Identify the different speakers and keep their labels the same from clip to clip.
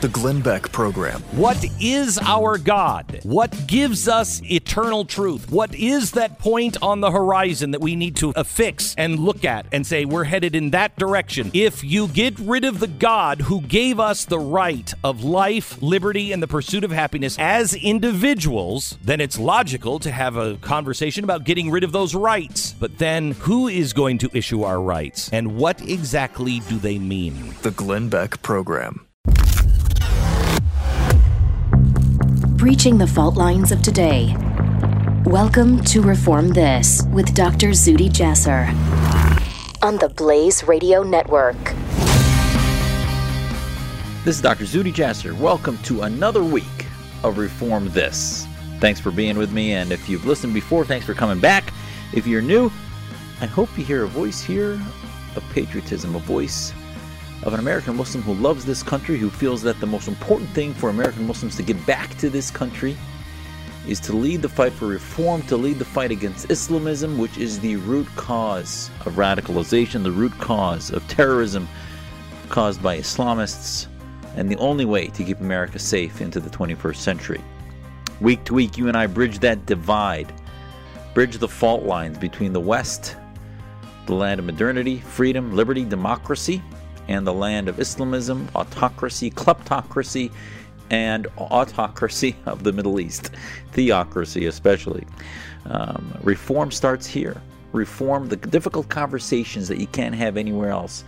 Speaker 1: The Glenn Beck Program.
Speaker 2: What is our God? What gives us eternal truth? What is that point on the horizon that we need to affix and look at and say we're headed in that direction? If you get rid of the God who gave us the right of life, liberty, and the pursuit of happiness as individuals, then it's logical to have a conversation about getting rid of those rights. But then who is going to issue our rights? And what exactly do they mean?
Speaker 1: The Glenn Beck Program.
Speaker 3: Breaching the fault lines of today. Welcome to Reform This with Dr. Zuhdi Jasser on the Blaze Radio Network.
Speaker 4: This is Dr. Zuhdi Jasser. Welcome to another week of Reform This. Thanks for being with me, and if you've listened before, thanks for coming back. If you're new, I hope you hear a voice here of patriotism, a voice of an American Muslim who loves this country, who feels that the most important thing for American Muslims to get back to this country is to lead the fight for reform, to lead the fight against Islamism, which is the root cause of radicalization, the root cause of terrorism caused by Islamists, and the only way to keep America safe into the 21st century. Week to week, you and I bridge that divide, bridge the fault lines between the West, the land of modernity, freedom, liberty, democracy, and the land of Islamism, autocracy, kleptocracy, and autocracy of the Middle East, theocracy especially. Um, reform starts here. Reform, the difficult conversations that you can't have anywhere else,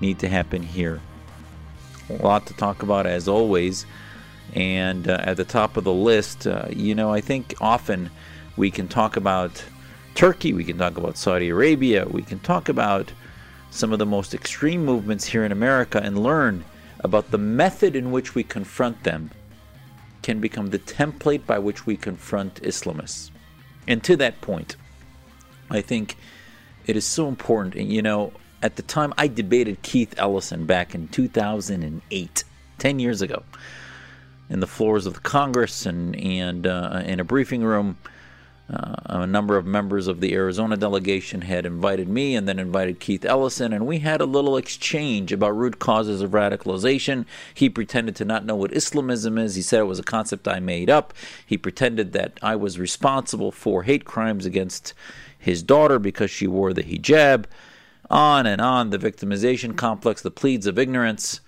Speaker 4: need to happen here. A lot to talk about as always. And uh, at the top of the list, uh, you know, I think often we can talk about Turkey, we can talk about Saudi Arabia, we can talk about some of the most extreme movements here in America and learn about the method in which we confront them can become the template by which we confront Islamists. And to that point, I think it is so important. And you know, at the time I debated Keith Ellison back in 2008, 10 years ago, in the floors of the Congress and, and uh, in a briefing room uh, a number of members of the Arizona delegation had invited me and then invited Keith Ellison, and we had a little exchange about root causes of radicalization. He pretended to not know what Islamism is. He said it was a concept I made up. He pretended that I was responsible for hate crimes against his daughter because she wore the hijab. On and on, the victimization complex, the pleads of ignorance.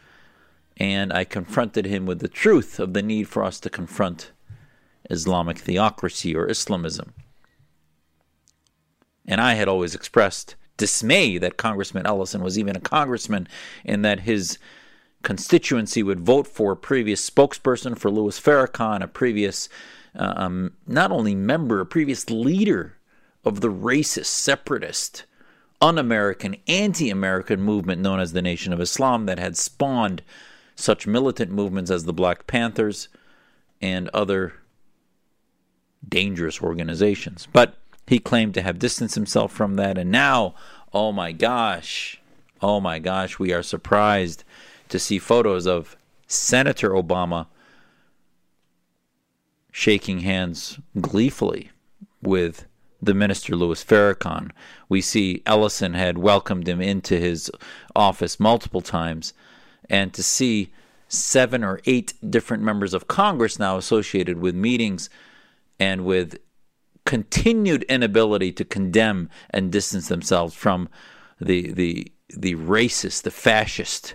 Speaker 4: And I confronted him with the truth of the need for us to confront Islamic theocracy or Islamism. And I had always expressed dismay that Congressman Ellison was even a congressman and that his constituency would vote for a previous spokesperson for Louis Farrakhan, a previous uh, um, not only member, a previous leader of the racist, separatist, un American, anti American movement known as the Nation of Islam that had spawned such militant movements as the Black Panthers and other dangerous organizations. But he claimed to have distanced himself from that. And now, oh my gosh, oh my gosh, we are surprised to see photos of Senator Obama shaking hands gleefully with the minister Louis Farrakhan. We see Ellison had welcomed him into his office multiple times, and to see seven or eight different members of Congress now associated with meetings and with continued inability to condemn and distance themselves from the the the racist, the fascist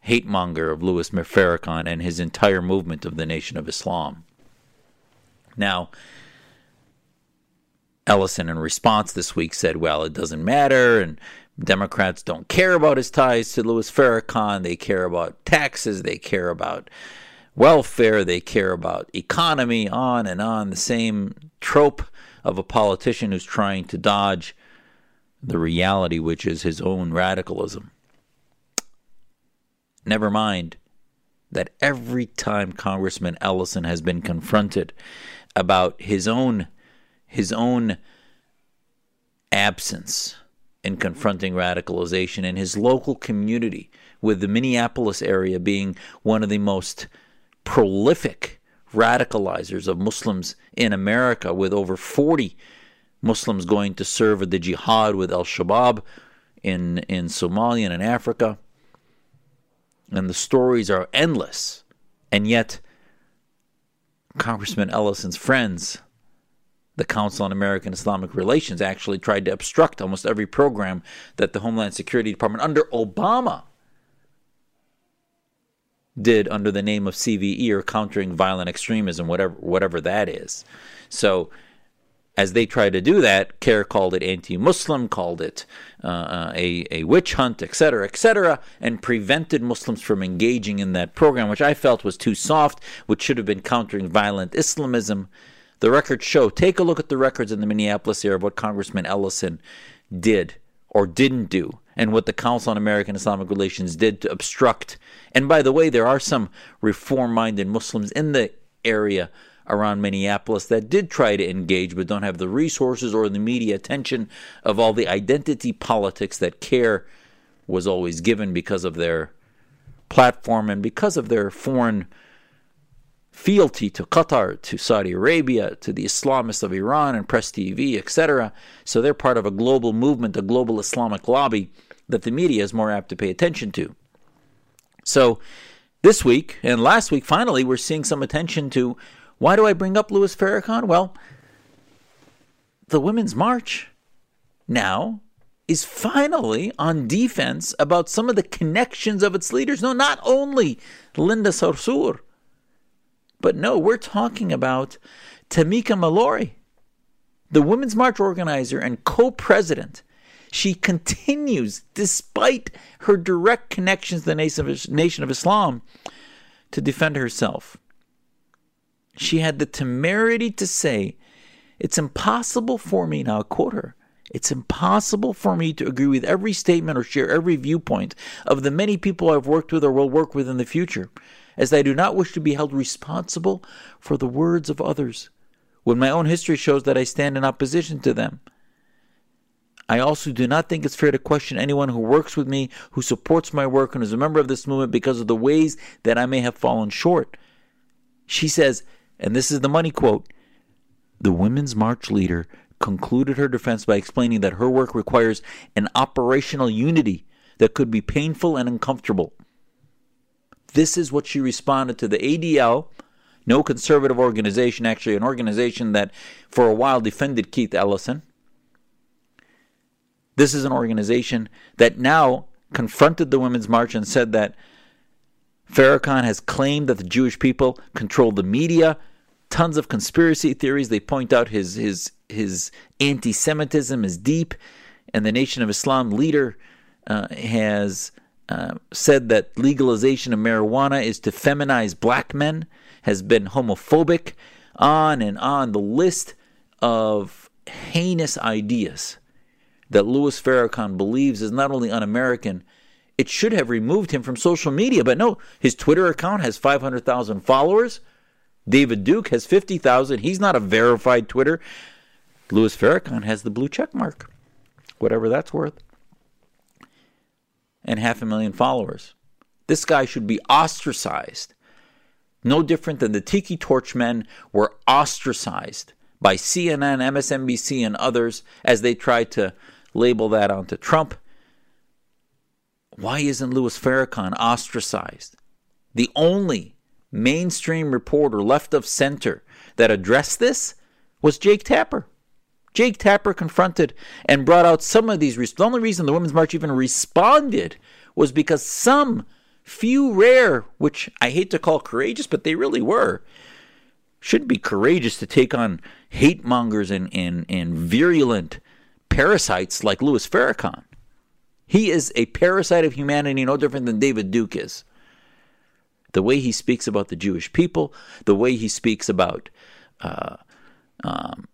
Speaker 4: hate monger of Louis Farrakhan and his entire movement of the Nation of Islam. Now, Ellison, in response this week, said, "Well, it doesn't matter, and Democrats don't care about his ties to Louis Farrakhan. They care about taxes. They care about." Welfare, they care about economy, on and on. The same trope of a politician who's trying to dodge the reality, which is his own radicalism. Never mind that every time Congressman Ellison has been confronted about his own his own absence in confronting radicalization in his local community, with the Minneapolis area being one of the most prolific radicalizers of Muslims in America, with over 40 Muslims going to serve the jihad with Al Shabaab in, in Somalia and in Africa. And the stories are endless. And yet, Congressman Ellison's friends, the Council on American Islamic Relations, actually tried to obstruct almost every program that the Homeland Security Department under Obama did under the name of CVE or countering violent extremism, whatever whatever that is. So as they tried to do that, CAIR called it anti-Muslim, called it uh, uh a, a witch hunt, etc., etc., and prevented Muslims from engaging in that program, which I felt was too soft, which should have been countering violent Islamism. The records show, take a look at the records in the Minneapolis area of what Congressman Ellison did or didn't do, and what the Council on American Islamic Relations did to obstruct. And by the way, there are some reform minded Muslims in the area around Minneapolis that did try to engage but don't have the resources or the media attention of all the identity politics that CAIR was always given because of their platform and because of their foreign fealty to Qatar, to Saudi Arabia, to the Islamists of Iran and Press TV, etc. So they're part of a global movement, a global Islamic lobby that the media is more apt to pay attention to. So this week and last week, finally, we're seeing some attention to why do I bring up Louis Farrakhan? Well, the Women's March now is finally on defense about some of the connections of its leaders. No, not only Linda Sarsour, but no, we're talking about Tamika Mallory, the Women's March organizer and co president. She continues, despite her direct connections to the Nation of Islam, to defend herself she had the temerity to say, It's impossible for me, now I quote her, it's impossible for me to agree with every statement or share every viewpoint of the many people I've worked with or will work with in the future, as I do not wish to be held responsible for the words of others, when my own history shows that I stand in opposition to them. I also do not think it's fair to question anyone who works with me, who supports my work, and is a member of this movement because of the ways that I may have fallen short. She says, and this is the money quote the Women's March leader concluded her defense by explaining that her work requires an operational unity that could be painful and uncomfortable. This is what she responded to the ADL, no conservative organization, actually, an organization that for a while defended Keith Ellison. This is an organization that now confronted the Women's March and said that Farrakhan has claimed that the Jewish people control the media. Tons of conspiracy theories. They point out his his his anti-Semitism is deep, and the Nation of Islam leader uh, has uh, said that legalization of marijuana is to feminize black men. Has been homophobic. On and on. The list of heinous ideas that Louis Farrakhan believes is not only un-American it should have removed him from social media. But no, his Twitter account has 500,000 followers. David Duke has 50,000. He's not a verified Twitter. Louis Farrakhan has the blue check mark, whatever that's worth, and half a million followers. This guy should be ostracized. No different than the Tiki Torch men were ostracized by CNN, MSNBC, and others as they tried to label that onto Trump. Why isn't Louis Farrakhan ostracized? The only mainstream reporter left of center that addressed this was Jake Tapper. Jake Tapper confronted and brought out some of these. The only reason the Women's March even responded was because some few rare, which I hate to call courageous, but they really were, should be courageous to take on hate mongers and, and, and virulent parasites like Louis Farrakhan. He is a parasite of humanity, no different than David Duke is. The way he speaks about the Jewish people, the way he speaks about uh, um,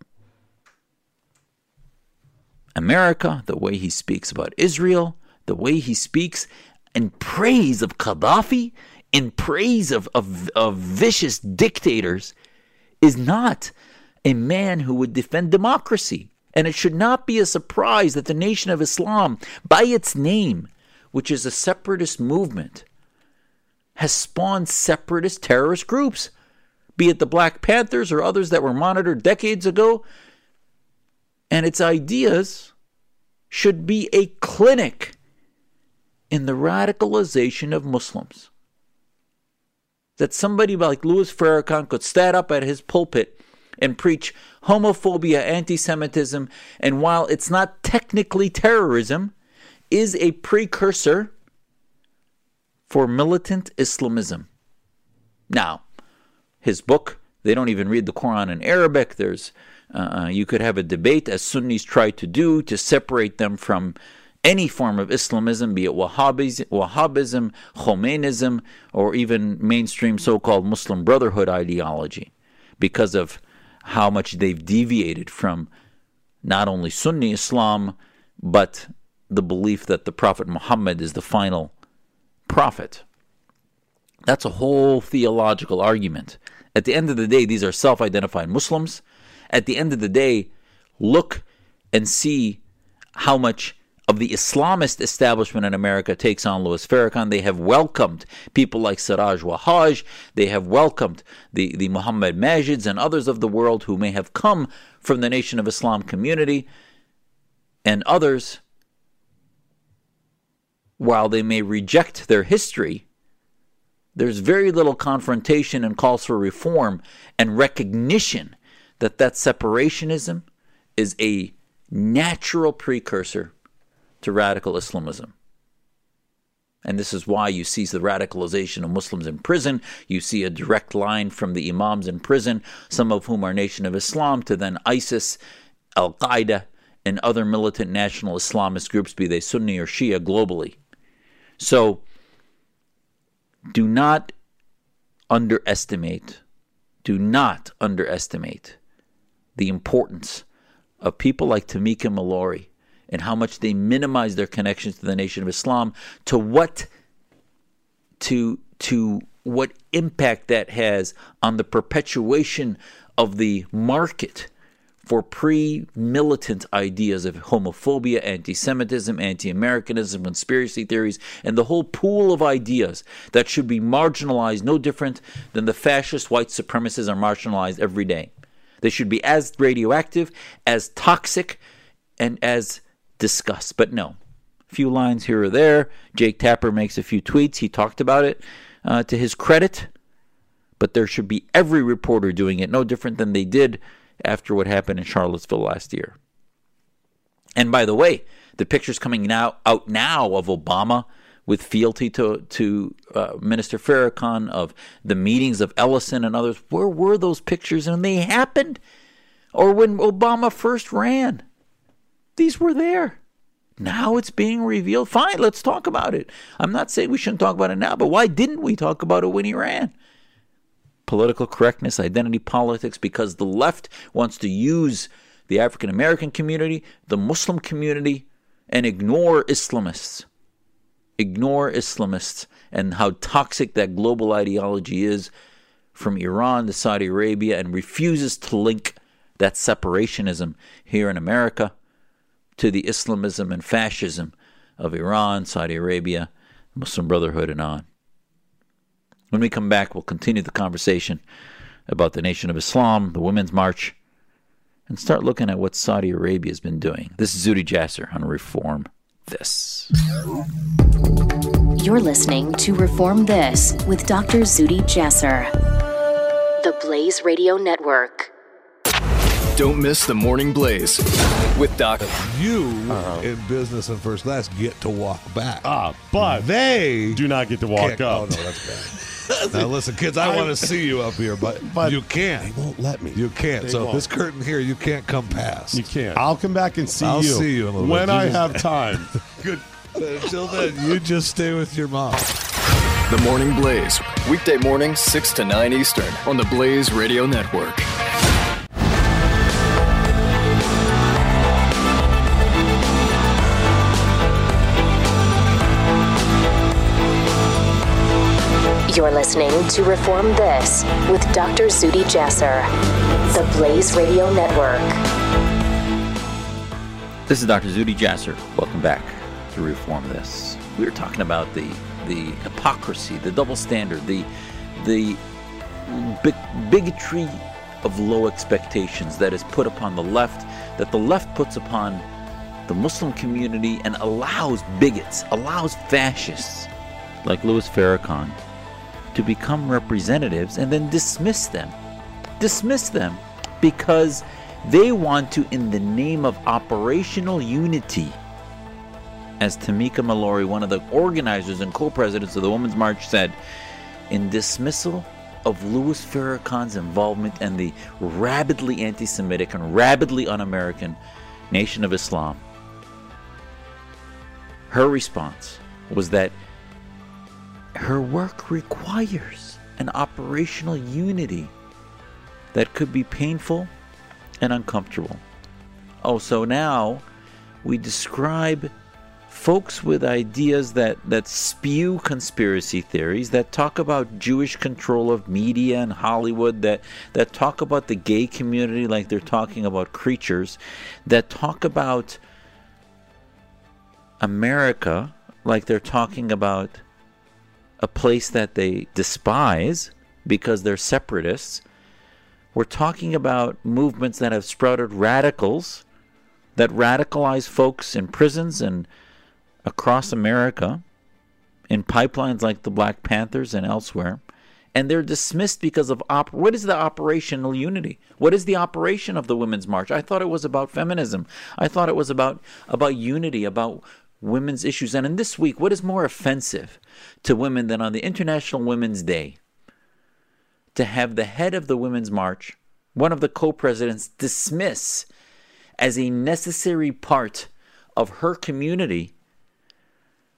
Speaker 4: America, the way he speaks about Israel, the way he speaks in praise of Gaddafi, in praise of, of, of vicious dictators, is not a man who would defend democracy. And it should not be a surprise that the Nation of Islam, by its name, which is a separatist movement, has spawned separatist terrorist groups, be it the Black Panthers or others that were monitored decades ago and its ideas should be a clinic in the radicalization of Muslims. That somebody like Louis Farrakhan could stand up at his pulpit and preach homophobia, anti Semitism, and while it's not technically terrorism, is a precursor for militant Islamism. Now, his book, they don't even read the Quran in Arabic. There's uh, you could have a debate, as Sunnis try to do, to separate them from any form of Islamism, be it Wahhabism, Wahhabism Khomeinism, or even mainstream so called Muslim Brotherhood ideology, because of how much they've deviated from not only Sunni Islam, but the belief that the Prophet Muhammad is the final prophet. That's a whole theological argument. At the end of the day, these are self identified Muslims. At the end of the day, look and see how much of the Islamist establishment in America takes on Louis Farrakhan. They have welcomed people like Siraj Wahaj. They have welcomed the, the Muhammad Majids and others of the world who may have come from the Nation of Islam community and others, while they may reject their history, there's very little confrontation and calls for reform and recognition that that separationism is a natural precursor to radical Islamism. And this is why you see the radicalization of Muslims in prison. You see a direct line from the Imams in prison, some of whom are Nation of Islam, to then ISIS, Al Qaeda, and other militant national Islamist groups, be they Sunni or Shia, globally. So, do not underestimate, do not underestimate the importance of people like Tamika Mallory and how much they minimize their connections to the Nation of Islam, to what to to what impact that has on the perpetuation of the market for pre militant ideas of homophobia, anti Semitism, anti Americanism, conspiracy theories, and the whole pool of ideas that should be marginalized no different than the fascist white supremacists are marginalized every day. They should be as radioactive, as toxic, and as discussed. But no, a few lines here or there. Jake Tapper makes a few tweets. He talked about it uh, to his credit. But there should be every reporter doing it, no different than they did after what happened in Charlottesville last year. And by the way, the pictures coming now out now of Obama with fealty to to uh, Minister Farrakhan of the meetings of Ellison and others. Where were those pictures when they happened, or when Obama first ran? These were there. Now it's being revealed. Fine, let's talk about it. I'm not saying we shouldn't talk about it now, but why didn't we talk about it when he ran? political correctness, identity politics, because the left wants to use the African American community, the Muslim community, and ignore Islamists. Ignore Islamists and how toxic that global ideology is from Iran to Saudi Arabia and refuses to link that separationism here in America to the Islamism and fascism of Iran, Saudi Arabia, Muslim Brotherhood, and on. When we come back, we'll continue the conversation about the Nation of Islam, the Women's March, and start looking at what Saudi Arabia has been doing. This is Zuhdi Jasser on Reform This.
Speaker 3: You're listening to Reform This with Dr. Zuhdi Jasser, the Blaze Radio Network.
Speaker 1: Don't miss the Morning Blaze with Doc.
Speaker 5: You in business and first class get to walk back.
Speaker 6: Ah, but
Speaker 5: they
Speaker 6: do not get to walk
Speaker 5: can't-
Speaker 6: up.
Speaker 5: Oh no, that's bad. now listen, kids, I, want to see you up here, but,
Speaker 6: But
Speaker 5: you can't.
Speaker 6: They won't let me.
Speaker 5: You can't.
Speaker 6: They
Speaker 5: so
Speaker 6: won't.
Speaker 5: this curtain here, you can't come past.
Speaker 6: You can't. I'll come back and see
Speaker 5: I'll
Speaker 6: you.
Speaker 5: see you in a little
Speaker 6: when
Speaker 5: bit.
Speaker 6: I
Speaker 5: just-
Speaker 6: have time.
Speaker 5: Good. Until then, you just stay with your mom.
Speaker 1: The Morning Blaze, weekday morning, 6 to 9 Eastern on the Blaze Radio Network.
Speaker 3: You're listening to Reform This with Dr. Zuhdi Jasser, the Blaze Radio Network.
Speaker 4: This is Dr. Zuhdi Jasser. Welcome back to Reform This. We were talking about the the hypocrisy, the double standard, the the big, bigotry of low expectations that is put upon the left that the left puts upon the Muslim community and allows bigots, allows fascists like Louis Farrakhan to become representatives and then dismiss them. Dismiss them because they want to, in the name of operational unity, as Tamika Mallory, one of the organizers and co presidents of the Women's March, said, in dismissal of Louis Farrakhan's involvement and the rabidly anti Semitic and rabidly un American Nation of Islam, her response was that her work requires an operational unity that could be painful and uncomfortable. Oh, so now we describe folks with ideas that, that spew conspiracy theories, that talk about Jewish control of media and Hollywood, that, that talk about the gay community like they're talking about creatures, that talk about America like they're talking about a place that they despise because they're separatists. We're talking about movements that have sprouted radicals that radicalize folks in prisons and across America, in pipelines like the Black Panthers and elsewhere, and they're dismissed because of op- what is the operational unity? What is the operation of the Women's March? I thought it was about feminism. I thought it was about about unity, about women's issues. And in this week, what is more offensive to women than on the International Women's Day to have the head of the Women's March, one of the co presidents, dismiss as a necessary part of her community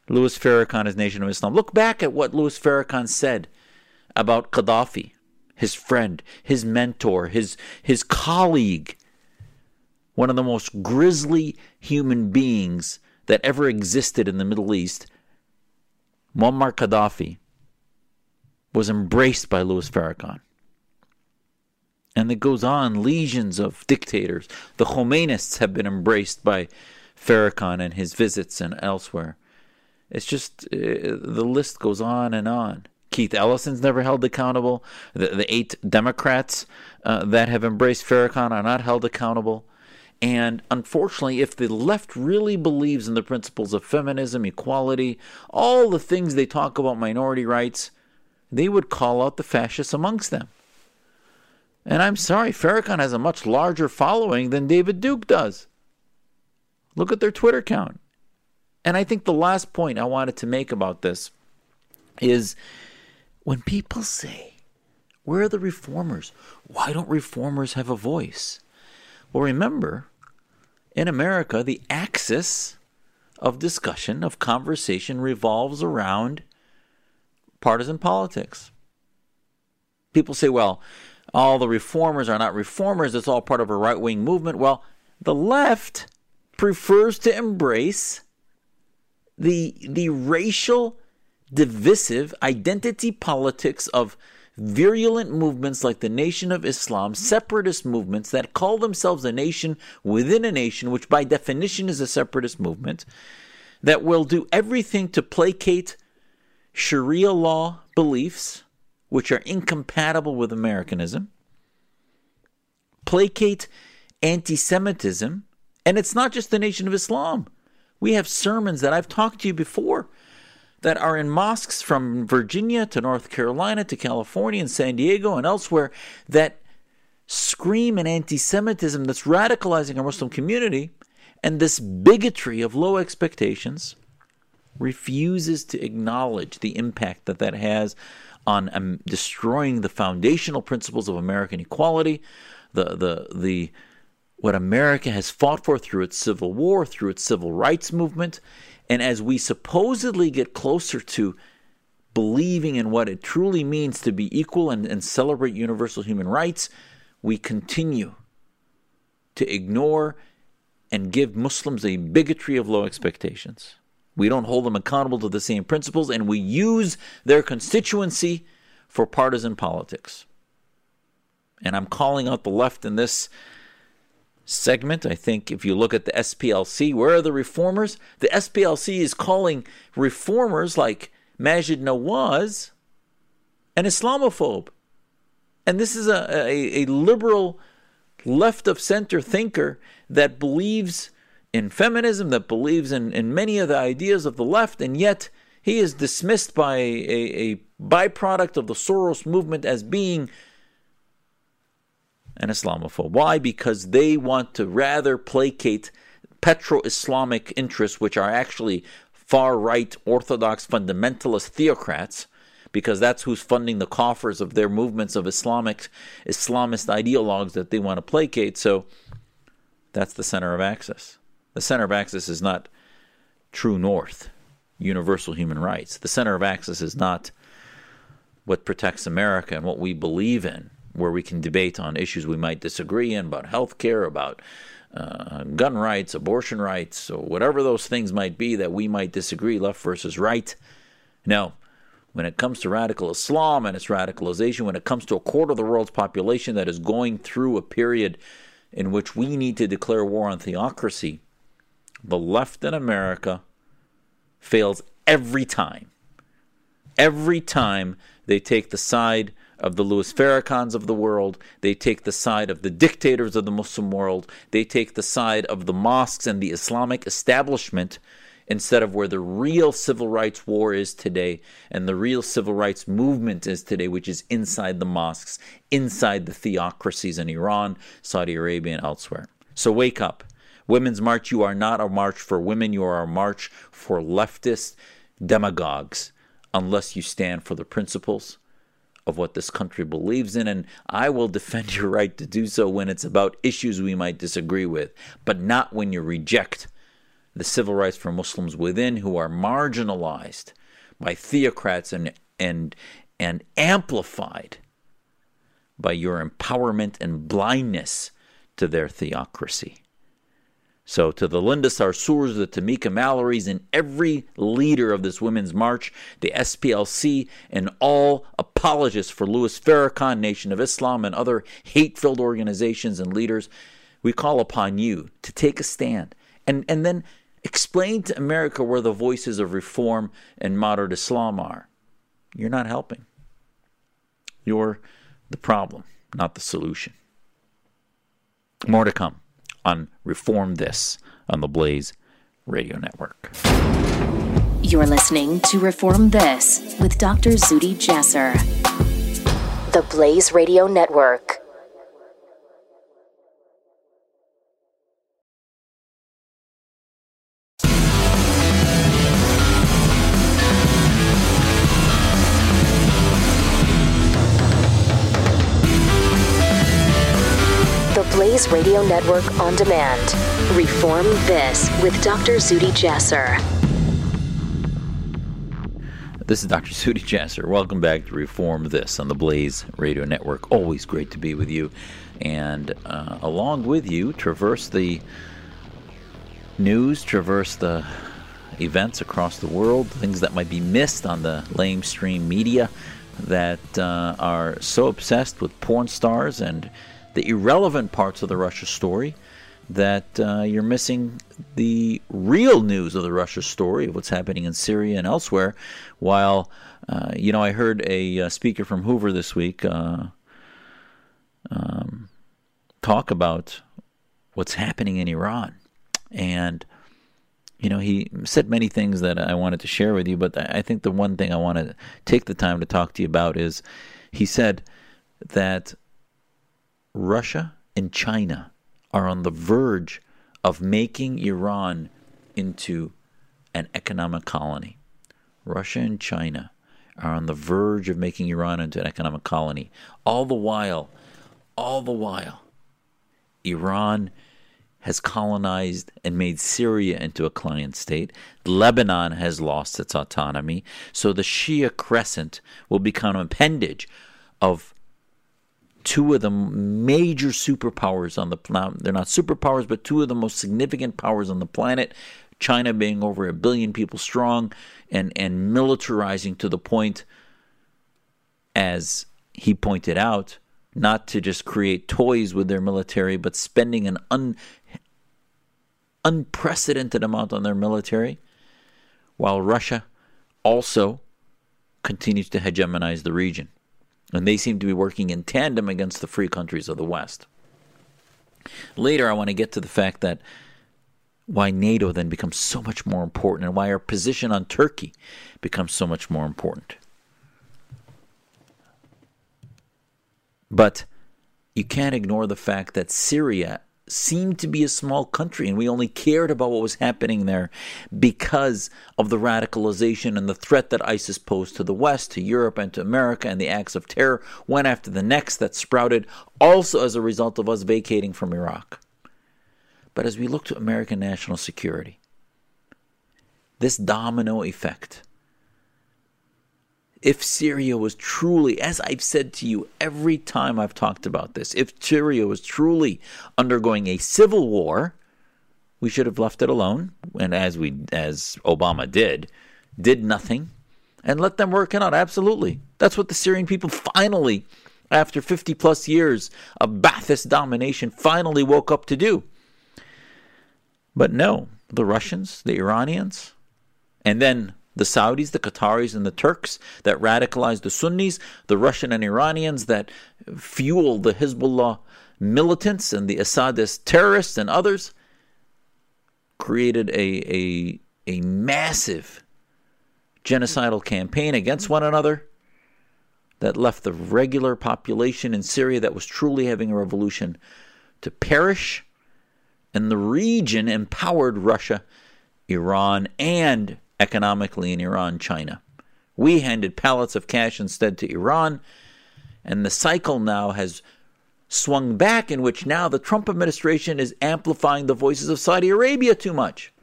Speaker 4: Louis Farrakhan, his Nation of Islam. Look back at what Louis Farrakhan said about Gaddafi, his friend, his mentor, his, his colleague, one of the most grisly human beings that ever existed in the Middle East, Muammar Gaddafi, was embraced by Louis Farrakhan. And it goes on, legions of dictators. The Khomeinists have been embraced by Farrakhan and his visits and elsewhere. It's just, uh, the list goes on and on. Keith Ellison's never held accountable. The, the eight Democrats uh, that have embraced Farrakhan are not held accountable. And unfortunately, if the left really believes in the principles of feminism, equality, all the things they talk about minority rights, they would call out the fascists amongst them. And I'm sorry, Farrakhan has a much larger following than David Duke does. Look at their Twitter count. And I think the last point I wanted to make about this is when people say, Where are the reformers? Why don't reformers have a voice? Well, remember, in America, the axis of discussion, of conversation, revolves around partisan politics. People say, well, all the reformers are not reformers, it's all part of a right wing movement. Well, the left prefers to embrace the, the racial, divisive identity politics of virulent movements like the Nation of Islam, separatist movements that call themselves a nation within a nation, which by definition is a separatist movement, that will do everything to placate Sharia law beliefs, which are incompatible with Americanism, placate anti Semitism, and it's not just the Nation of Islam. We have sermons that I've talked to you before that are in mosques from Virginia to North Carolina to California and San Diego and elsewhere that scream an anti Semitism that's radicalizing our Muslim community, and this bigotry of low expectations refuses to acknowledge the impact that that has on um, destroying the foundational principles of American equality, the the the what America has fought for through its civil war, through its civil rights movement, and as we supposedly get closer to believing in what it truly means to be equal and, and celebrate universal human rights, we continue to ignore and give Muslims a bigotry of low expectations. We don't hold them accountable to the same principles, and we use their constituency for partisan politics. And I'm calling out the left in this segment. I think if you look at the SPLC, where are the reformers? The SPLC is calling reformers like Maajid Nawaz an Islamophobe. And this is a, a, a liberal left of center thinker that believes in feminism, that believes in, in many of the ideas of the left, and yet he is dismissed by a, a byproduct of the Soros movement as being an Islamophobe. Why? Because they want to rather placate petro Islamic interests, which are actually far right, orthodox, fundamentalist theocrats, because that's who's funding the coffers of their movements of Islamic Islamist ideologues that they want to placate. So that's the center of access. The center of access is not true north, universal human rights. The center of access is not what protects America and what we believe in, where we can debate on issues we might disagree in about health care, about uh, gun rights, abortion rights, or whatever those things might be that we might disagree, left versus right. Now, when it comes to radical Islam and its radicalization, when it comes to a quarter of the world's population that is going through a period in which we need to declare war on theocracy, the left in America fails every time. Every time they take the side of the Louis Farrakhan's of the world, they take the side of the dictators of the Muslim world, they take the side of the mosques and the Islamic establishment instead of where the real civil rights war is today and the real civil rights movement is today, which is inside the mosques, inside the theocracies in Iran, Saudi Arabia, and elsewhere. So wake up. Women's March, you are not a march for women, you are a march for leftist demagogues, unless you stand for the principles of what this country believes in, and I will defend your right to do so when it's about issues we might disagree with, but not when you reject the civil rights for Muslims within who are marginalized by theocrats and and and amplified by your empowerment and blindness to their theocracy. So, to the Linda Sarsours, the Tamika Mallories, and every leader of this Women's March, the SPLC, and all apologists for Louis Farrakhan, Nation of Islam, and other hate filled organizations and leaders, we call upon you to take a stand and, and then Explain to America where the voices of reform and moderate Islam are. You're not helping. You're the problem, not the solution. More to come on Reform This on the Blaze Radio Network.
Speaker 3: You're listening to Reform This with Dr. Zuhdi Jasser. The Blaze Radio Network. Blaze Radio Network on demand. Reform This with Dr. Zuhdi Jasser.
Speaker 4: This is Dr. Zuhdi Jasser. Welcome back to Reform This on the Blaze Radio Network. Always great to be with you. And uh, along with you, traverse the news, traverse the events across the world, things that might be missed on the lamestream media that uh, are so obsessed with porn stars and the irrelevant parts of the Russia story that uh, you're missing the real news of the Russia story of what's happening in Syria and elsewhere. While, uh, you know, I heard a uh, speaker from Hoover this week uh, um, talk about what's happening in Iran. And, you know, he said many things that I wanted to share with you, but I think the one thing I want to take the time to talk to you about is he said that Russia and China are on the verge of making Iran into an economic colony. Russia and China are on the verge of making Iran into an economic colony. All the while, all the while, Iran has colonized and made Syria into a client state. Lebanon has lost its autonomy. So the Shia crescent will become an appendage of two of the major superpowers on the planet. They're not superpowers, but two of the most significant powers on the planet. China being over a billion people strong and, and militarizing to the point, as he pointed out, not to just create toys with their military, but spending an un, unprecedented amount on their military, while Russia also continues to hegemonize the region. And they seem to be working in tandem against the free countries of the West. Later, I want to get to the fact that why NATO then becomes so much more important and why our position on Turkey becomes so much more important. But you can't ignore the fact that Syria seemed to be a small country and we only cared about what was happening there because of the radicalization and the threat that ISIS posed to the West, to Europe, and to America, and the acts of terror, one after the next, that sprouted also as a result of us vacating from Iraq. But as we look to American national security, this domino effect if Syria was truly, as I've said to you every time I've talked about this, if Syria was truly undergoing a civil war, we should have left it alone. And as we, as Obama did, did nothing and let them work it out. Absolutely. That's what the Syrian people finally, after 50 plus years of Ba'athist domination, finally woke up to do. But no, the Russians, the Iranians, and then the Saudis, the Qataris, and the Turks that radicalize the Sunnis, the Russian and Iranians that fuel the Hezbollah militants and the Assadist terrorists and others, created a, a, a massive genocidal campaign against one another that left the regular population in Syria that was truly having a revolution to perish. And the region empowered Russia, Iran, and economically in Iran, China. We handed pallets of cash instead to Iran, and the cycle now has swung back in which now the Trump administration is amplifying the voices of Saudi Arabia too much.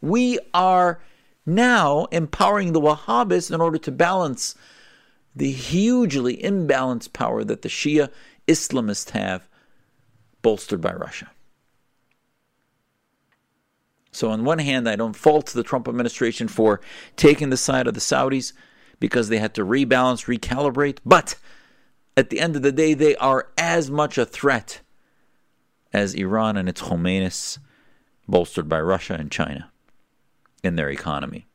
Speaker 4: We are now empowering the Wahhabis in order to balance the hugely imbalanced power that the Shia Islamists have, bolstered by Russia. So, on one hand, I don't fault the Trump administration for taking the side of the Saudis because they had to rebalance, recalibrate. But at the end of the day, they are as much a threat as Iran and its Khomeinis, bolstered by Russia and China in their economy.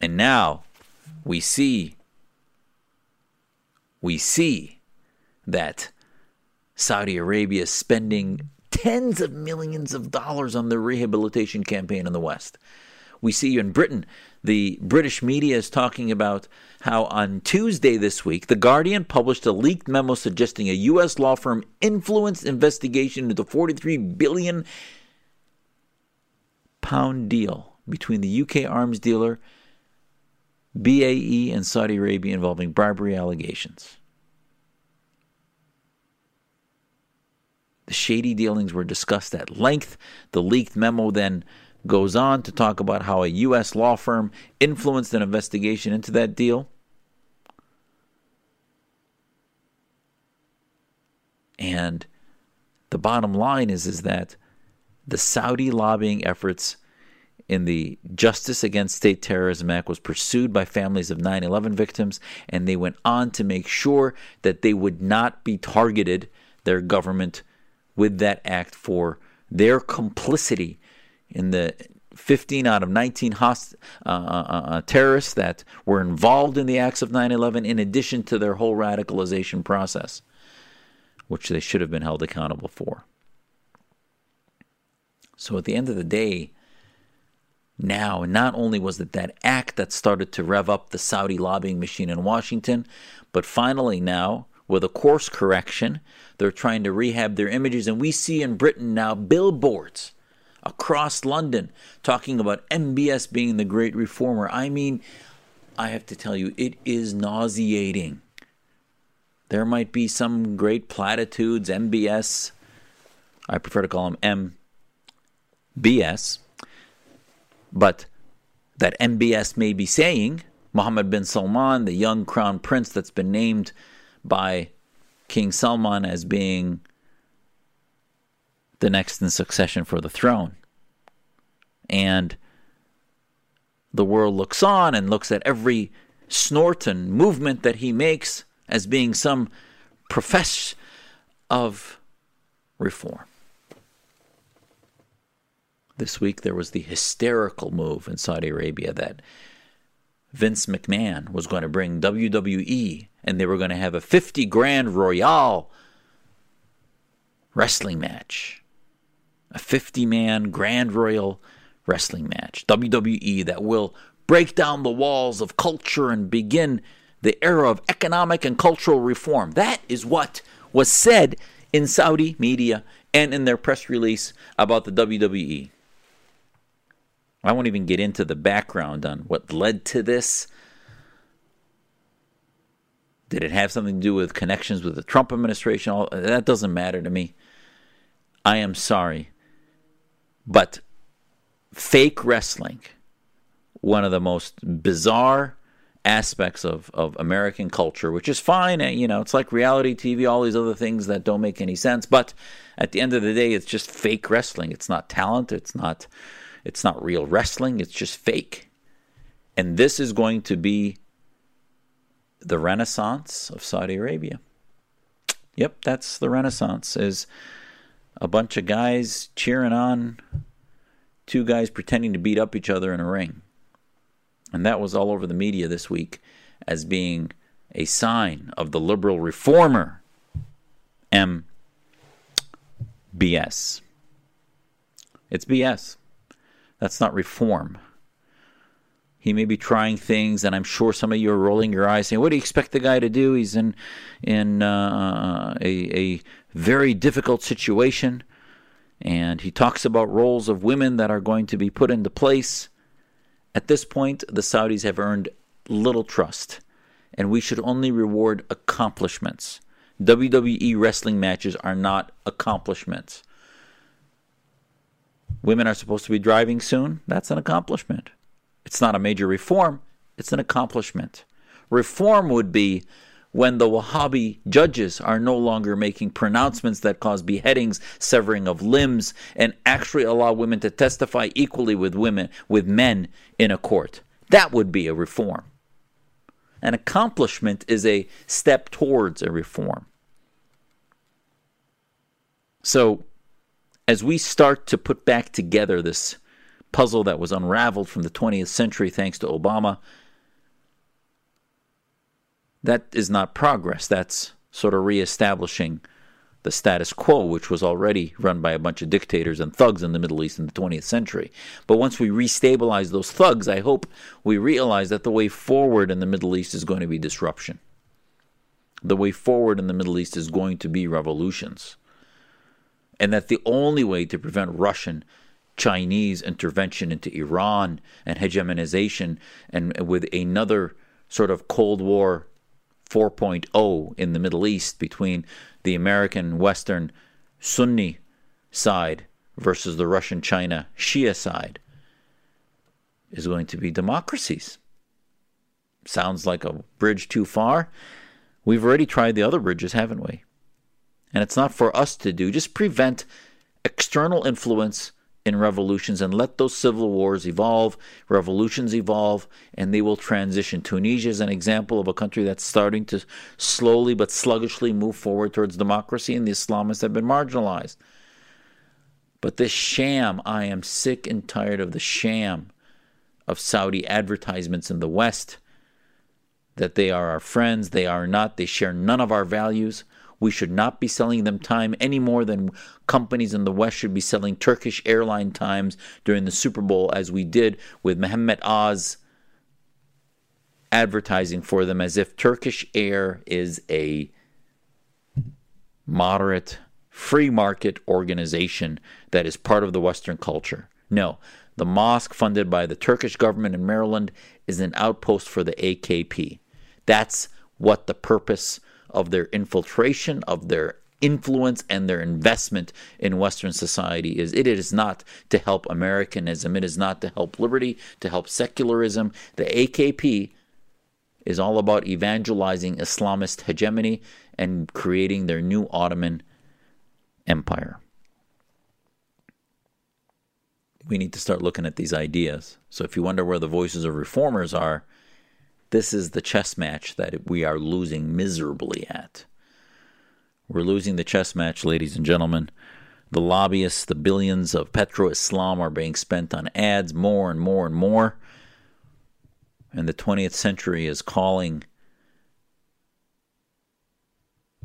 Speaker 4: And now we see we see that Saudi Arabia is spending tens of millions of dollars on the rehabilitation campaign in the West. We see in Britain, the British media is talking about how on Tuesday this week, The Guardian published a leaked memo suggesting a U.S. law firm influenced investigation into the 43 billion pound deal between the UK arms dealer BAE and Saudi Arabia involving bribery allegations. The shady dealings were discussed at length. The leaked memo then goes on to talk about how a U.S. law firm influenced an investigation into that deal. And the bottom line is, is that the Saudi lobbying efforts in the Justice Against State Terrorism Act was pursued by families of 9 11 victims, and they went on to make sure that they would not be targeted, their government with that act for their complicity in the 15 out of 19 host, uh, uh, uh, terrorists that were involved in the acts of 9 11, in addition to their whole radicalization process, which they should have been held accountable for. So at the end of the day, now, not only was it that act that started to rev up the Saudi lobbying machine in Washington, but finally now, with a course correction, they're trying to rehab their images. And we see in Britain now billboards across London talking about MBS being the great reformer. I mean, I have to tell you, it is nauseating. There might be some great platitudes, MBS. I prefer to call them MBS. But that MBS may be saying, Mohammed bin Salman, the young crown prince that's been named by King Salman as being the next in succession for the throne. And the world looks on and looks at every snort and movement that he makes as being some profess of reform. This week there was the hysterical move in Saudi Arabia that Vince McMahon was going to bring WWE and they were going to have a 50 grand royale wrestling match. A 50 man Grand Royal wrestling match. WWE that will break down the walls of culture and begin the era of economic and cultural reform. That is what was said in Saudi media and in their press release about the WWE. I won't even get into the background on what led to this. Did it have something to do with connections with the Trump administration? All, that doesn't matter to me. I am sorry. But fake wrestling, one of the most bizarre aspects of, of American culture, which is fine. Eh, you know, it's like reality TV, all these other things that don't make any sense. But at the end of the day, it's just fake wrestling. It's not talent. It's not. It's not real wrestling. It's just fake. And this is going to be the renaissance of Saudi Arabia. Yep, that's the renaissance. Is a bunch of guys cheering on two guys pretending to beat up each other in a ring. And that was all over the media this week as being a sign of the liberal reformer M. BS. It's BS. That's not reform. He may be trying things, and I'm sure some of you are rolling your eyes, saying, "What do you expect the guy to do? He's in in uh, a a very difficult situation." And he talks about roles of women that are going to be put into place. At this point, the Saudis have earned little trust, and we should only reward accomplishments. WWE wrestling matches are not accomplishments. Women are supposed to be driving soon. That's an accomplishment. It's not a major reform, it's an accomplishment. Reform would be when the Wahhabi judges are no longer making pronouncements that cause beheadings, severing of limbs, and actually allow women to testify equally with women with men in a court. That would be a reform. An accomplishment is a step towards a reform. So, as we start to put back together this puzzle that was unraveled from the 20th century thanks to Obama, that is not progress. That's sort of reestablishing the status quo, which was already run by a bunch of dictators and thugs in the Middle East in the 20th century. But once we restabilize those thugs, I hope we realize that the way forward in the Middle East is going to be disruption. The way forward in the Middle East is going to be revolutions. And that the only way to prevent Russian Chinese intervention into Iran and hegemonization and with another sort of Cold War 4.0 in the Middle East between the American Western Sunni side versus the Russian China Shia side is going to be democracies. Sounds like a bridge too far. We've already tried the other bridges, haven't we? And it's not for us to do. Just prevent external influence in revolutions and let those civil wars evolve, revolutions evolve, and they will transition. Tunisia is an example of a country that's starting to slowly but sluggishly move forward towards democracy, and the Islamists have been marginalized. But this sham, I am sick and tired of the sham of Saudi advertisements in the West that they are our friends, they are not, they share none of our values. We should not be selling them time any more than companies in the West should be selling Turkish airline times during the Super Bowl, as we did with Mehmet Oz advertising for them as if Turkish Air is a moderate, free market organization that is part of the Western culture. No, the mosque funded by the Turkish government in Maryland is an outpost for the AKP. That's what the purpose of their infiltration, of their influence and their investment in Western society is. It is not to help Americanism. It is not to help liberty, to help secularism. The AKP is all about evangelizing Islamist hegemony and creating their new Ottoman empire. We need to start looking at these ideas. So if you wonder where the voices of reformers are, this is the chess match that we are losing miserably at. We're losing the chess match, ladies and gentlemen. The lobbyists, the billions of petro Islam are being spent on ads more and more and more. And the 20th century is calling,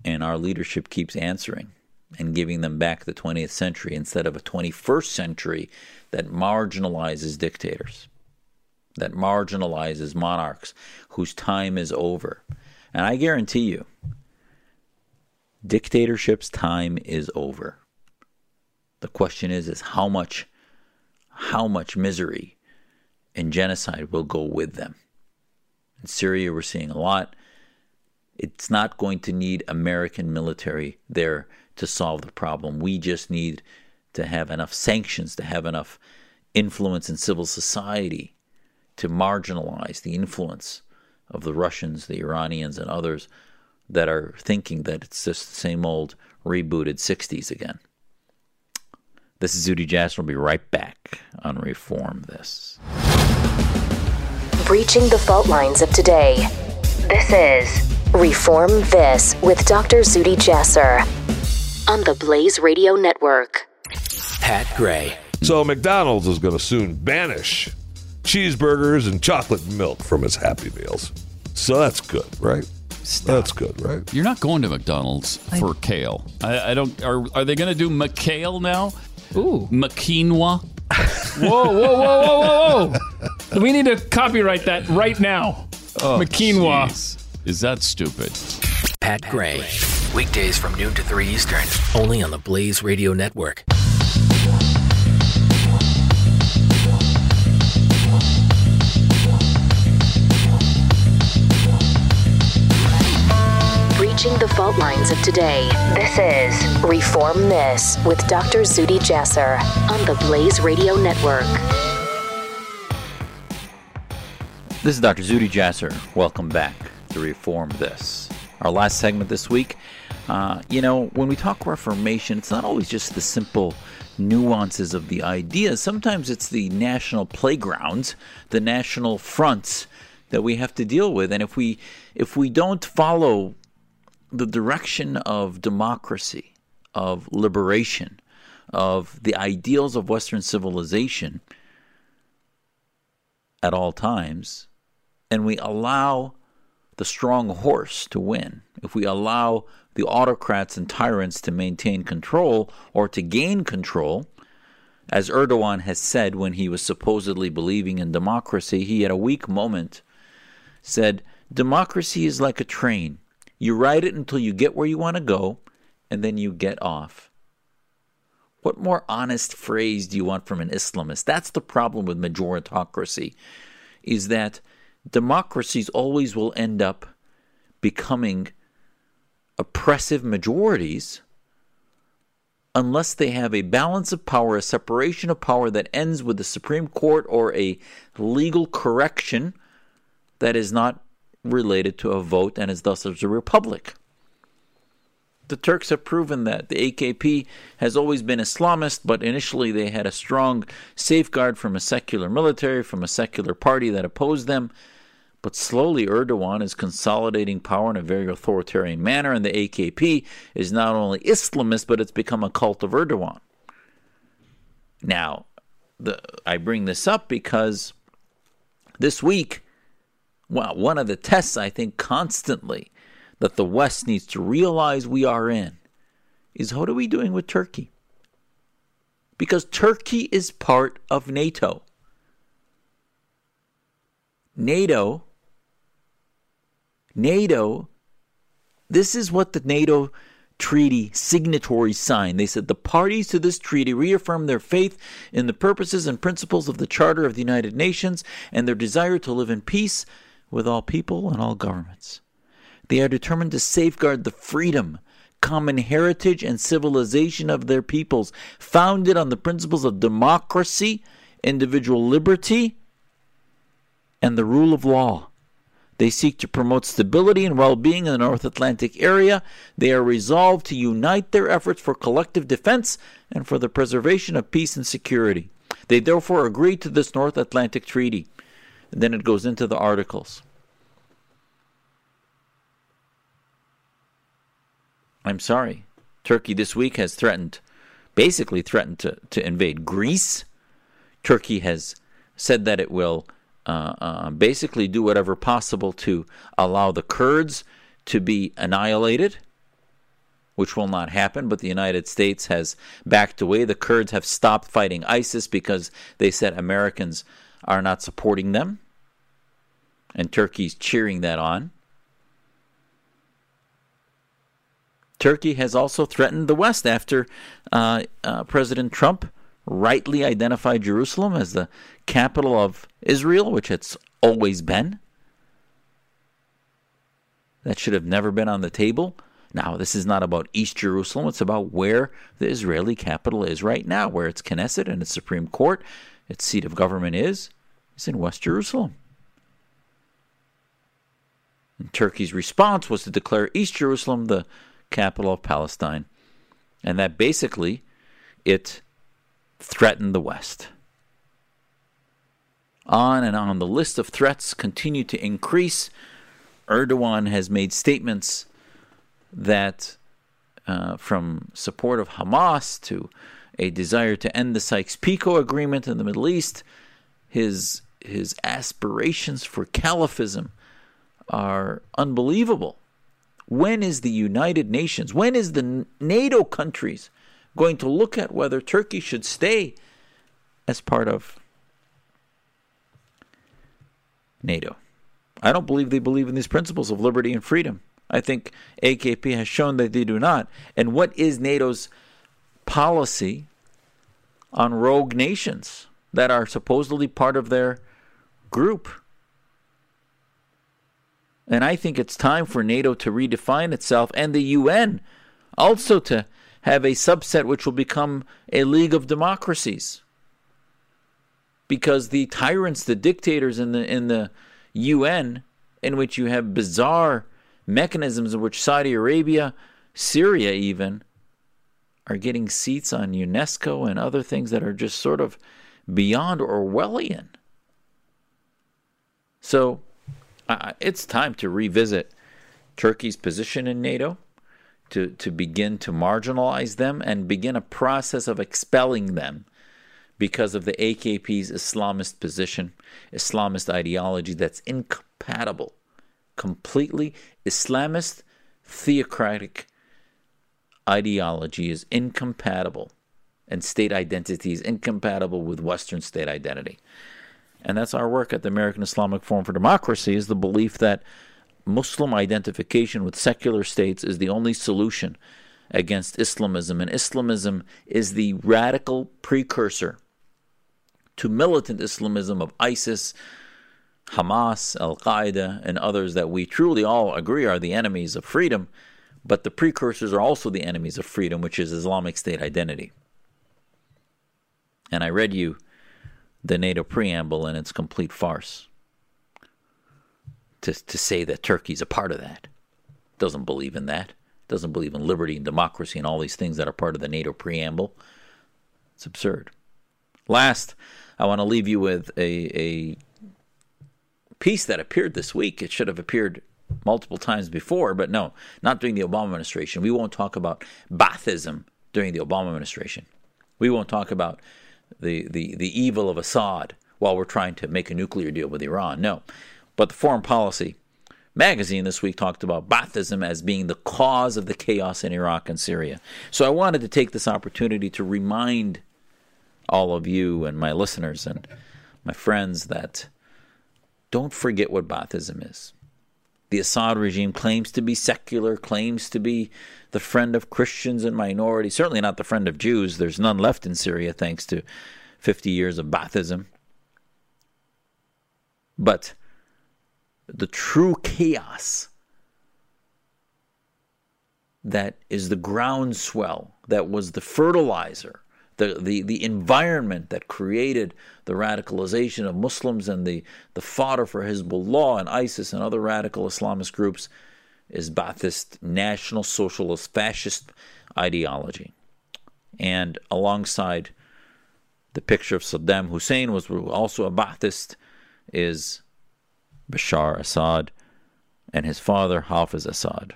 Speaker 4: and our leadership keeps answering. and giving them back the 20th century instead of a 21st century that marginalizes dictators, that marginalizes monarchs whose time is over. And I guarantee you, dictatorship's time is over. The question is is how much how much misery and genocide will go with them. In Syria we're seeing a lot. It's not going to need American military there to solve the problem. We just need to have enough sanctions, to have enough influence in civil society to marginalize the influence of the Russians, the Iranians, and others that are thinking that it's just the same old rebooted 60s again. This is Zuhdi Jasser. We'll be right back on Reform This.
Speaker 3: Breaching the fault lines of today. This is Reform This with Dr. Zuhdi Jasser on the Blaze Radio Network.
Speaker 7: Pat Gray.
Speaker 5: So McDonald's is going to soon banish cheeseburgers and chocolate milk from its Happy Meals. So that's good, right? That's good, right?
Speaker 8: You're not going to McDonald's for kale. I, I don't. Are are they going to do McKale now?
Speaker 9: Ooh.
Speaker 8: McQuinoa.
Speaker 9: Whoa, whoa, whoa, whoa, whoa, whoa. we need to copyright that right now.
Speaker 8: Oh,
Speaker 9: McQuinoa.
Speaker 8: jeez. Is that stupid?
Speaker 7: Pat Gray. Weekdays from noon to 3 Eastern. Only on the Blaze Radio Network.
Speaker 3: Breaching the fault lines of today. This is Reform This with Dr. Zuhdi Jasser on the Blaze Radio Network.
Speaker 4: This is Dr. Zuhdi Jasser. Welcome back to Reform This. Our last segment this week. Uh, you know, when we talk Reformation, it's not always just the simple nuances of the ideas. Sometimes it's the national playgrounds, the national fronts that we have to deal with. And if we if we don't follow the direction of democracy, of liberation, of the ideals of Western civilization at all times, and we allow the strong horse to win, if we allow the autocrats and tyrants to maintain control or to gain control, as Erdogan has said when he was supposedly believing in democracy, he had a weak moment, said, Democracy is like a train. You ride it until you get where you want to go, and then you get off. What more honest phrase do you want from an Islamist? That's the problem with majoritocracy, is that democracies always will end up becoming oppressive majorities unless they have a balance of power, a separation of power that ends with the Supreme Court or a legal correction that is not related to a vote and is thus a republic. The Turks have proven that. The AKP has always been Islamist, but initially they had a strong safeguard from a secular military, from a secular party that opposed them. But slowly Erdogan is consolidating power in a very authoritarian manner, and the AKP is not only Islamist, but it's become a cult of Erdogan. Now, the, I bring this up because this week, well, one of the tests I think constantly that the West needs to realize we are in is what are we doing with Turkey? Because Turkey is part of NATO. NATO, NATO, this is what the NATO treaty signatories signed. They said the parties to this treaty reaffirm their faith in the purposes and principles of the Charter of the United Nations and their desire to live in peace with all people and all governments. They are determined to safeguard the freedom, common heritage, and civilization of their peoples, founded on the principles of democracy, individual liberty, and the rule of law. They seek to promote stability and well being in the North Atlantic area. They are resolved to unite their efforts for collective defense and for the preservation of peace and security. They therefore agree to this North Atlantic Treaty. Then it goes into the articles. I'm sorry. Turkey this week has threatened, basically threatened to, to invade Greece. Turkey has said that it will uh, uh, basically do whatever possible to allow the Kurds to be annihilated. which will not happen, but the United States has backed away. The Kurds have stopped fighting ISIS because they said Americans are not supporting them, and Turkey's cheering that on. Turkey has also threatened the West after uh, uh, President Trump rightly identified Jerusalem as the capital of Israel, which it's always been. That should have never been on the table. Now, this is not about East Jerusalem. It's about where the Israeli capital is right now, where its Knesset and its Supreme Court, its seat of government is. It's in West Jerusalem. And Turkey's response was to declare East Jerusalem the capital of Palestine. And that basically it threatened the West. On and on. The list of threats continue to increase. Erdogan has made statements that, uh, from support of Hamas to a desire to end the Sykes-Picot agreement in the Middle East, his his aspirations for caliphism are unbelievable. When is the United Nations, when is the NATO countries going to look at whether Turkey should stay as part of NATO? I don't believe they believe in these principles of liberty and freedom. I think AKP has shown that they do not. And what is NATO's policy on rogue nations that are supposedly part of their group? And I think it's time for NATO to redefine itself and the UN also to have a subset which will become a league of democracies. Because the tyrants, the dictators in the in the UN, in which you have bizarre mechanisms in which Saudi Arabia, Syria even, are getting seats on UNESCO and other things that are just sort of beyond Orwellian. So uh, it's time to revisit Turkey's position in NATO, to, to begin to marginalize them and begin a process of expelling them because of the AKP's Islamist position, Islamist ideology that's incompatible completely Islamist theocratic ideology is incompatible and state identity is incompatible with Western state identity. And that's our work at the American Islamic Forum for Democracy is the belief that Muslim identification with secular states is the only solution against Islamism. And Islamism is the radical precursor to militant Islamism of ISIS, Hamas, Al Qaeda, and others that we truly all agree are the enemies of freedom, but the precursors are also the enemies of freedom, which is Islamic State identity. And I read you the NATO preamble and its complete farce. To, to say that Turkey's a part of that. Doesn't believe in that. Doesn't believe in liberty and democracy and all these things that are part of the NATO preamble. It's absurd. Last, I want to leave you with a, a piece that appeared this week. It should have appeared multiple times before, but no, not during the Obama administration. We won't talk about Baathism during the Obama administration. We won't talk about the, the, the evil of Assad while we're trying to make a nuclear deal with Iran. No. But the Foreign Policy magazine this week talked about Baathism as being the cause of the chaos in Iraq and Syria. So I wanted to take this opportunity to remind all of you and my listeners and my friends that don't forget what Baathism is. The Assad regime claims to be secular, claims to be the friend of Christians and minorities, certainly not the friend of Jews. There's none left in Syria thanks to 50 years of Baathism. But the true chaos that is the groundswell, that was the fertilizer the, the, the environment that created the radicalization of Muslims and the, the fodder for Hezbollah and ISIS and other radical Islamist groups is Ba'athist national socialist fascist ideology. And alongside the picture of Saddam Hussein was also a Ba'athist is Bashar Assad and his father Hafiz Assad.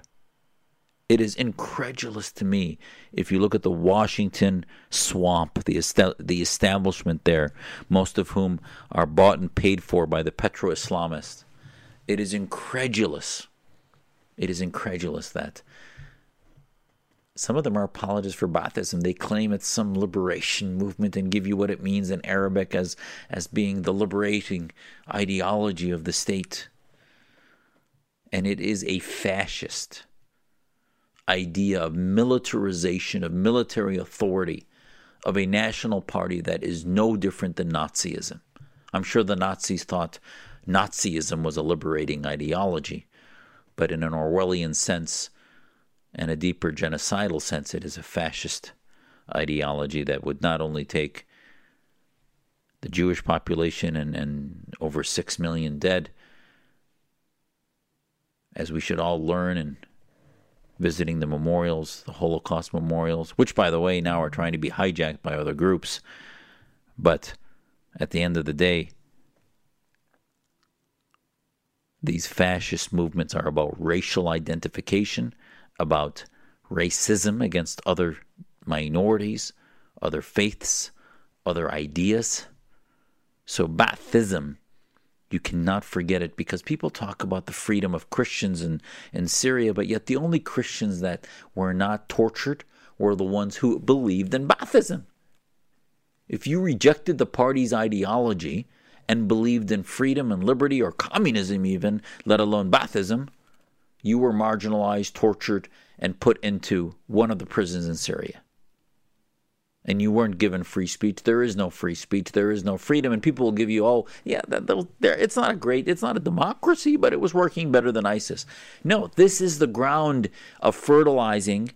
Speaker 4: It is incredulous to me if you look at the Washington swamp, the, est- the establishment there, most of whom are bought and paid for by the petro Islamists. It is incredulous. It is incredulous that some of them are apologists for Baathism. They claim it's some liberation movement and give you what it means in Arabic as, as being the liberating ideology of the state. And it is a fascist idea of militarization, of military authority, of a national party that is no different than Nazism. I'm sure the Nazis thought Nazism was a liberating ideology, but in an Orwellian sense and a deeper genocidal sense, it is a fascist ideology that would not only take the Jewish population and, and over six million dead, as we should all learn and visiting the memorials, the Holocaust memorials, which, by the way, now are trying to be hijacked by other groups. But at the end of the day, these fascist movements are about racial identification, about racism against other minorities, other faiths, other ideas. So, Baathism you cannot forget it because people talk about the freedom of Christians in, in Syria, but yet the only Christians that were not tortured were the ones who believed in Baathism. If you rejected the party's ideology and believed in freedom and liberty or communism, even, let alone Baathism, you were marginalized, tortured, and put into one of the prisons in Syria and you weren't given free speech. There is no free speech. There is no freedom. And people will give you, oh, yeah, it's not a great, it's not a democracy, but it was working better than ISIS. No, this is the ground of fertilizing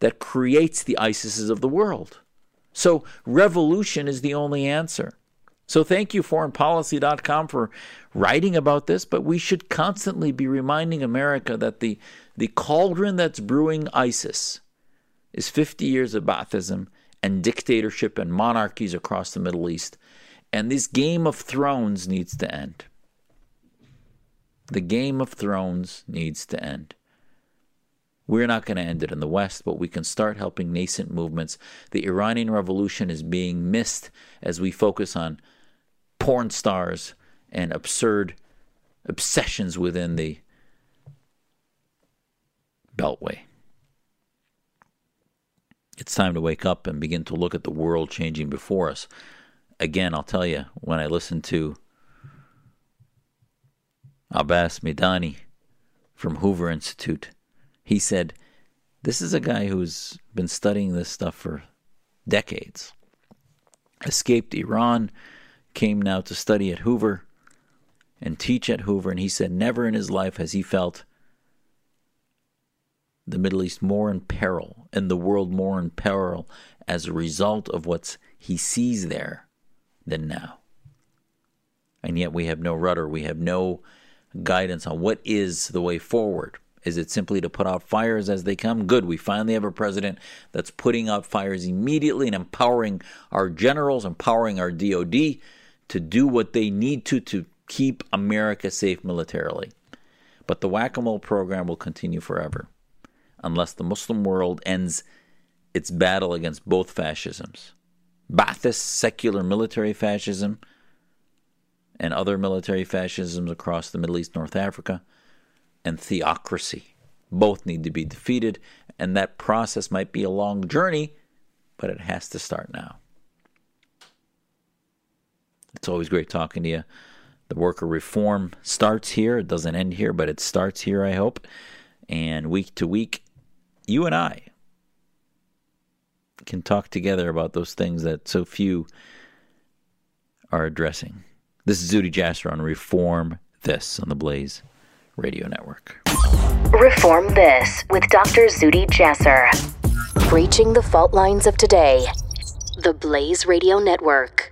Speaker 4: that creates the ISISes of the world. So revolution is the only answer. So thank you, foreignpolicy.com, for writing about this, but we should constantly be reminding America that the, the cauldron that's brewing ISIS is 50 years of Baathism and dictatorship and monarchies across the Middle East. And this Game of Thrones needs to end. The Game of Thrones needs to end. We're not going to end it in the West, but we can start helping nascent movements. The Iranian Revolution is being missed as we focus on porn stars and absurd obsessions within the Beltway. It's time to wake up and begin to look at the world changing before us. Again, I'll tell you, when I listen to Abbas Milani from Hoover Institute, he said, This is a guy who's been studying this stuff for decades. Escaped Iran, came now to study at Hoover and teach at Hoover, and he said never in his life has he felt the Middle East more in peril and the world more in peril as a result of what he sees there than now. And yet we have no rudder, we have no guidance on what is the way forward. Is it simply to put out fires as they come? Good. We finally have a president that's putting out fires immediately and empowering our generals, empowering our DOD to do what they need to to keep America safe militarily. But the whack a mole program will continue forever unless the Muslim world ends its battle against both fascisms Ba'athist secular military fascism and other military fascisms across the Middle East, North Africa, and theocracy. Both need to be defeated, and that process might be a long journey, but it has to start now. It's always great talking to you. The worker reform starts here. It doesn't end here, but it starts here, I hope. And week to week, you and I can talk together about those things that so few are addressing. This is Zuhdi Jasser on Reform This on the Blaze Radio Network.
Speaker 3: Reform This with Dr. Zuhdi Jasser. Breaching the fault lines of today. The Blaze Radio Network.